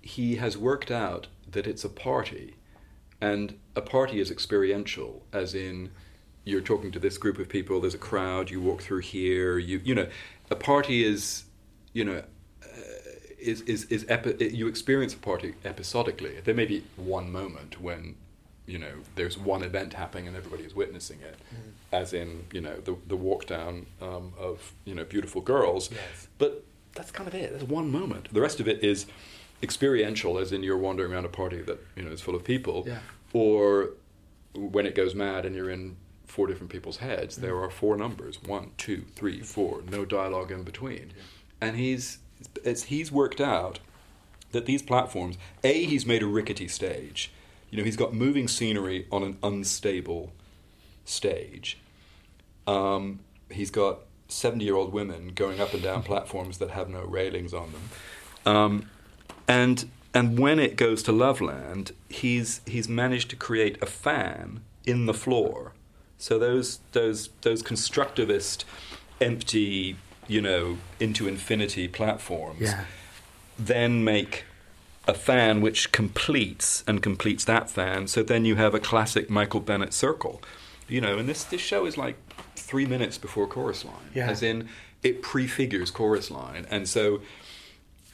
he has worked out that it's a party, and a party is experiential, as in you're talking to this group of people. There's a crowd. You walk through here. You you know, a party is you know uh, is is is epi- you experience a party episodically. There may be one moment when you know there's one event happening and everybody is witnessing it, as in you know the the walk down um, of you know beautiful girls. Yes. But that's kind of it. There's one moment. The rest of it is experiential, as in you're wandering around a party that you know is full of people, Yeah. or when it goes mad and you're in four different people's heads. There Mm. are four numbers: one, two, three, four. No dialogue in between. And he's it's, he's worked out that these platforms, a he's made a rickety stage. You know, he's got moving scenery on an unstable stage. Um, he's got 70 year old women going up and down platforms that have no railings on them. Um, and and when it goes to Loveland, he's he's managed to create a fan in the floor. So those those those constructivist, empty, you know, into infinity platforms, Yeah. then make a fan which completes and completes that fan. So then you have a classic Michael Bennett circle, you know. And this this show is like three minutes before chorus line, Yeah. as in it prefigures chorus line, and so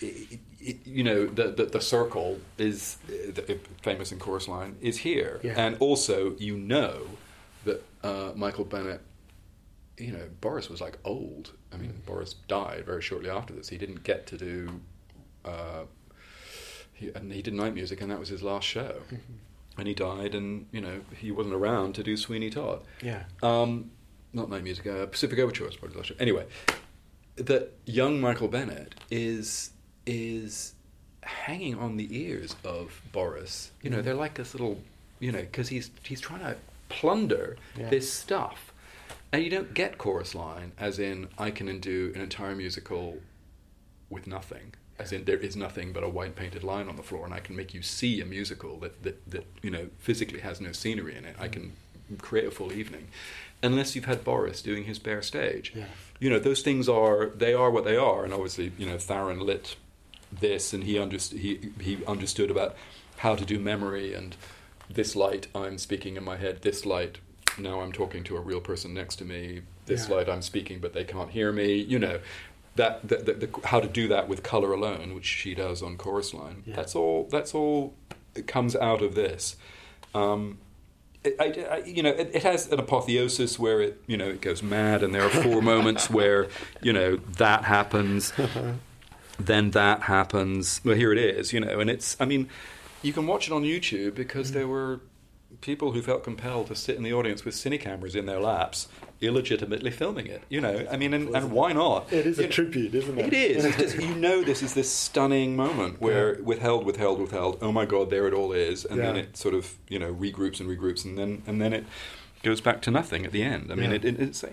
it, it, you know the, the the circle is the, famous in chorus line is here, Yeah. and also you know that uh, Michael Bennett. You know, Boris was like old. I mean, Mm. Boris died very shortly after this. He didn't get to do uh, he, and he did night music, and that was his last show. Mm-hmm. And he died, and you know he wasn't around to do Sweeney Todd. Yeah. Um, not night music, uh, Pacific Overture was probably his last show. Anyway, that young Michael Bennett is is hanging on the ears of Boris. You know, they're like this little, you know, because he's he's trying to plunder Yeah. this stuff, and you don't get chorus line as in I can do an entire musical with nothing. As in, there is nothing but a white painted line on the floor, and I can make you see a musical that, that, that you know physically has no scenery in it. I mm. can create a full evening, unless you've had Boris doing his bare stage. Yeah. You know, those things are they are what they are, and obviously, you know, Tharon lit this, and he understood he he understood about how to do memory and this light. I'm speaking in my head. This light. Now I'm talking to a real person next to me. This Yeah. light I'm speaking, but they can't hear me. You know, that the, the, the, how to do that with color alone, which she does on chorus line. Yeah. That's all. That's all. It comes out of this. Um, it, I, I, you know, it, it has an apotheosis where it, you know, it goes mad, and there are four moments where, you know, that happens, then that happens. Well, here it is, you know, and it's. I mean, you can watch it on YouTube because there were people who felt compelled to sit in the audience with cine cameras in their laps, illegitimately filming it. You know, I mean, and, and why not? It is a know, tribute, isn't it? it is. It's just, you know, this is this stunning moment where Yeah. withheld, withheld, withheld. Oh my God, there it all is, and then it sort of you know regroups and regroups, and then and then it goes back to nothing at the end. I mean, Yeah. it, it, it's.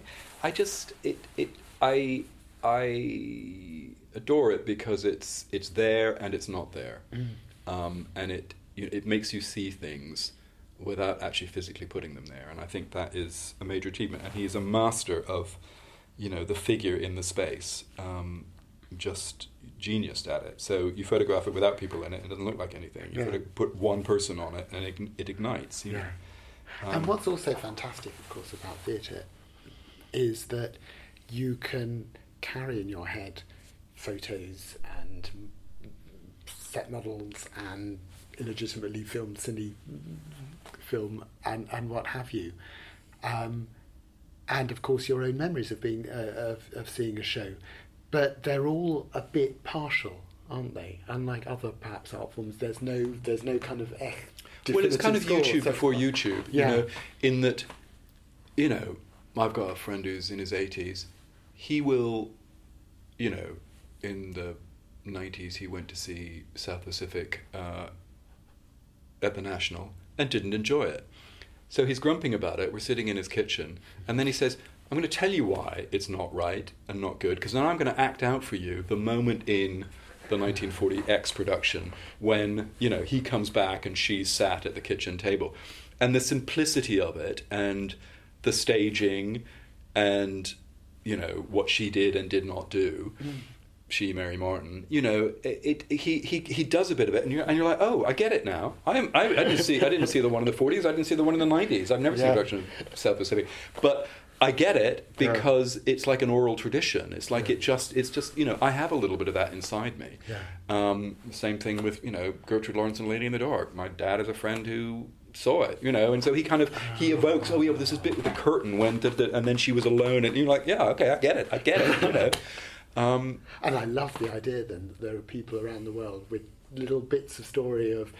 I just it it I I adore it because it's it's there and it's not there, Mm. um, and it you it makes you see things without actually physically putting them there, and I think that is a major achievement. And he's a master of you know the figure in the space um, just genius at it so you photograph it without people in it and it doesn't look like anything you Yeah. put one person on it and it, it ignites you know Yeah. Um, and what's also fantastic, of course, about theatre is that you can carry in your head photos and set models and illegitimately filmed cine film and, and what have you. Um, and of course, your own memories of being uh, of, of seeing a show, but they're all a bit partial, aren't they? Unlike other perhaps art forms, there's no there's no kind of eh, well it's kind of youtube so- before youtube Yeah. you know in that you know i've got a friend who's in his 80s he will you know in the 90s he went to see south pacific uh, at the national and didn't enjoy it. So he's grumping about it. We're sitting in his kitchen. And then he says i'm going to tell you why it's not right and not good because then i'm going to act out for you the moment in the 1940 X production when you know he comes back and she's sat at the kitchen table, and the simplicity of it and the staging and you know what she did and did not do. Mm. She, Mary Martin, you know, it, it. He, he he does a bit of it, and you're and you're like, oh, I get it now. I am. I, I didn't see. I didn't see the one in the 40s. I didn't see the one in the 90s. I've never seen a production of South Pacific, but I get it Yeah. because it's like an oral tradition. It's like it just. It's just you know. I have a little bit of that inside me. Yeah. Um, same thing with you know Gertrude Lawrence and Lady in the Dark. My dad is a friend who saw it, you know, and so he kind of he evokes. Oh yeah, well, this is bit with the curtain when, da, da, and then she was alone, and you're like, yeah, okay, I get it, I get it, you know. Um, And I love the idea then that there are people around the world with little bits of story of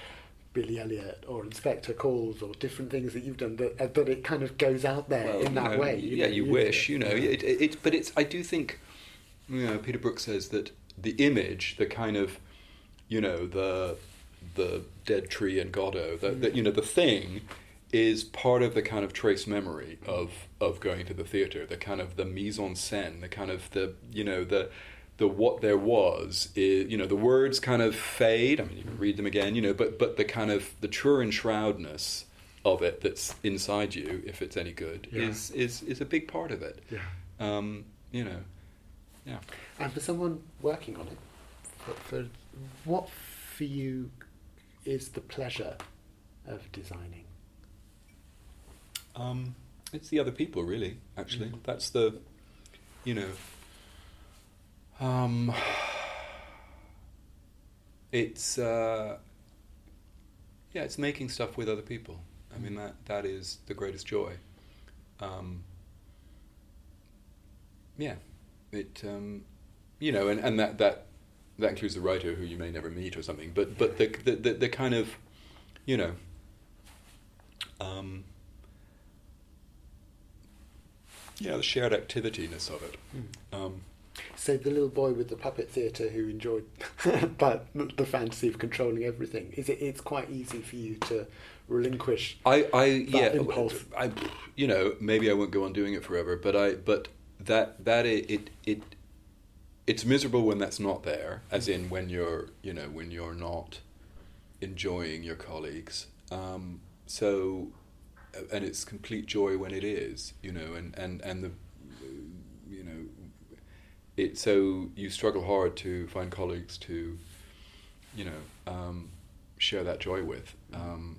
Billy Elliot or Inspector Calls or different things that you've done that, uh, that it kind of goes out there well, in that know, way. yeah, know, you use wish, you know. It, it, it, but it's. I do think, you know, Peter Brook says that the image, the kind of, you know, the the dead tree and Godot, that that you know, the thing is part of the kind of trace memory of of going to the theatre, the kind of the mise en scène, the kind of the you know the the what there was is you know the words kind of fade. I mean, you can read them again, you know, but but the kind of the Turin shroudness of it that's inside you, if it's any good, Yeah. is is is a big part of it. Yeah. Um, you know, yeah. And for someone working on it, for, for what for you is the pleasure of designing? Um, it's the other people, really. Actually, Mhm. that's the, you know, um, it's uh, yeah, it's making stuff with other people. I mean that that is the greatest joy. Um, yeah, it um, you know, and, and that that that includes the writer who you may never meet or something. But but the the, the, the kind of you know. Um, yeah, the shared activityness of it. Um, So the little boy with the puppet theatre who enjoyed but the fantasy of controlling everything is it? It's quite easy for you to relinquish. I, I, yeah, impulse. I, you know, maybe I won't go on doing it forever, but I, but that that it, it, it it's miserable when that's not there, as in when you're, you know, when you're not enjoying your colleagues. Um, so, and it's complete joy when it is, you know, and and and the, you know, it. So you struggle hard to find colleagues to, you know, um, share that joy with. Um,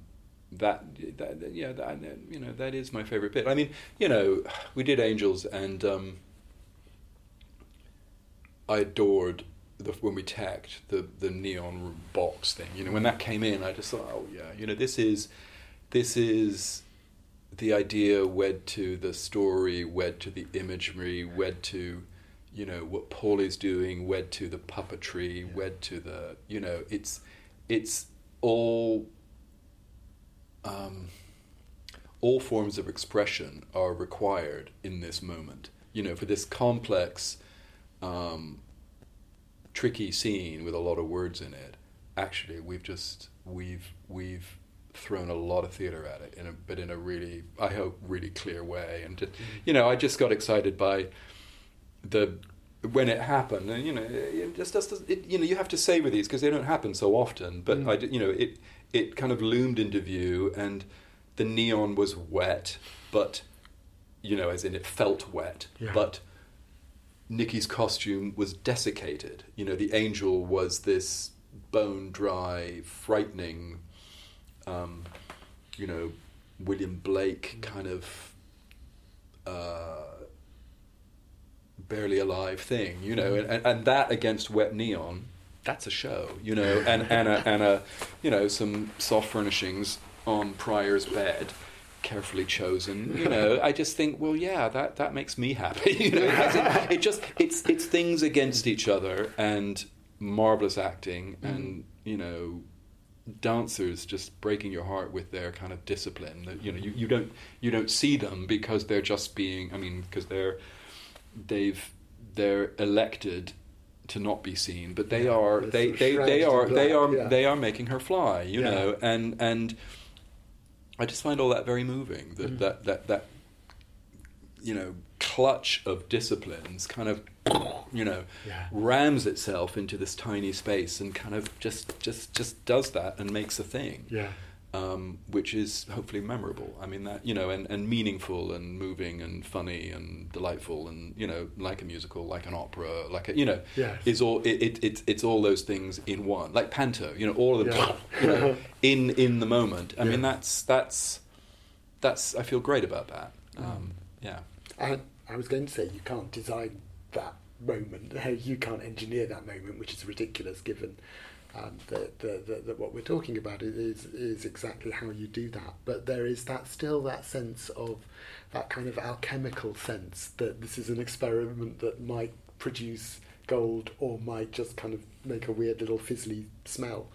that, that yeah that, you know that is my favorite bit. I mean you know we did Angels and um, I adored the when we tacked the the neon box thing. You know when that came in, I just thought oh yeah you know this is this is the idea wed to the story, wed to the imagery, wed to you know what Paulie's doing, wed to the puppetry, wed to the you know it's it's all um, all forms of expression are required in this moment. You know, for this complex, um, tricky scene with a lot of words in it. Actually, we've just we've we've thrown a lot of theatre at it in a but in a really I hope really clear way. And just, you know, I just got excited by the when it happened, and you know, it just does. It, you know, you have to savor these because they don't happen so often. But Mm. I, you know, it it kind of loomed into view, and the neon was wet, but you know, as in it felt wet, Yeah. but. Nicky's costume was desiccated. You know, the angel was this bone dry, frightening, um, you know, William Blake kind of uh, barely alive thing, you know, and, and that against wet neon, that's a show, you know, and, and, a, and a, you know, some soft furnishings on Prior's bed, carefully chosen, you know, I just think, well, yeah, that, that makes me happy, you know, in, it just, it's, it's things against each other and marvelous acting and, you know, dancers just breaking your heart with their kind of discipline that you know you, you don't you don't see them because they're just being i mean because they're they've they're elected to not be seen but they Yeah, are they they, they are they are yeah. they are making her fly you Yeah. know and and i just find all that very moving that Mm. that that that you know clutch of disciplines kind of you know Yeah. rams itself into this tiny space and kind of just just just does that and makes a thing Yeah. um, which is hopefully memorable i mean that you know and, and meaningful and moving and funny and delightful and you know like a musical like an opera like a you know Yes. is all it, it, it it's all those things in one like panto you know all of them Yeah. you know in in the moment i mean that's that's that's i feel great about that Mm. um, yeah And I was going to say you can't design that moment. You can't engineer that moment, which is ridiculous given um, that what we're talking about is is exactly how you do that. But there is that still that sense of that kind of alchemical sense that this is an experiment that might produce gold or might just kind of make a weird little fizzly smell.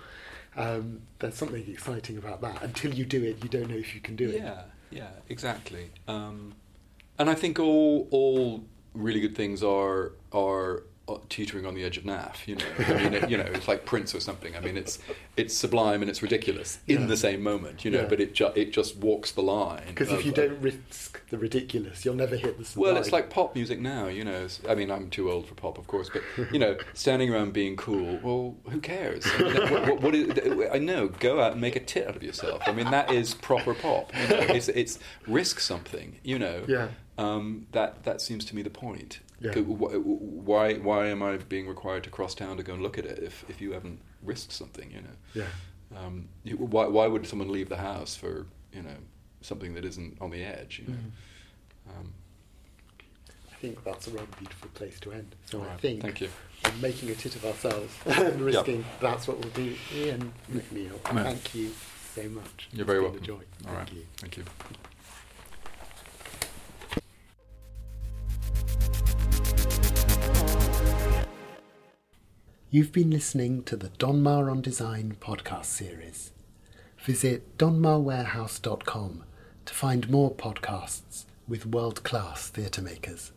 Um, there's something exciting about that. Until you do it, you don't know if you can do it. Yeah, yeah, exactly. Um, and I think all all really good things are are uh, teetering on the edge of naff. You know, I mean, it, you know, it's like Prince or something. I mean, it's it's sublime and it's ridiculous in Yeah. the same moment. You know, Yeah. but it ju- it just walks the line. Because if you uh, don't risk the ridiculous, you'll never hit the sublime. Well, it's like pop music now, you know. I mean, I'm too old for pop, of course, but you know, standing around being cool. Well, who cares? I, mean, what, what, what is, I know. Go out and make a tit out of yourself. I mean, that is proper pop. You know? It's, it's risk something. You know. Yeah. Um, that that seems to me the point. Yeah. Why why am I being required to cross town to go and look at it if, if you haven't risked something? You know. Yeah. Um, you, why why would someone leave the house for you know something that isn't on the edge? You know. Mm. Um, I think that's a rather beautiful place to end. So all I think Thank you. we're making a tit of ourselves and risking that's what we'll do. Ian MacNeil, No. thank you so much. You're very It's been welcome. a joy. All Thank right. you. Thank you. You've been listening to the Donmar on Design podcast series. Visit donmarwarehouse.com to find more podcasts with world class theatre makers.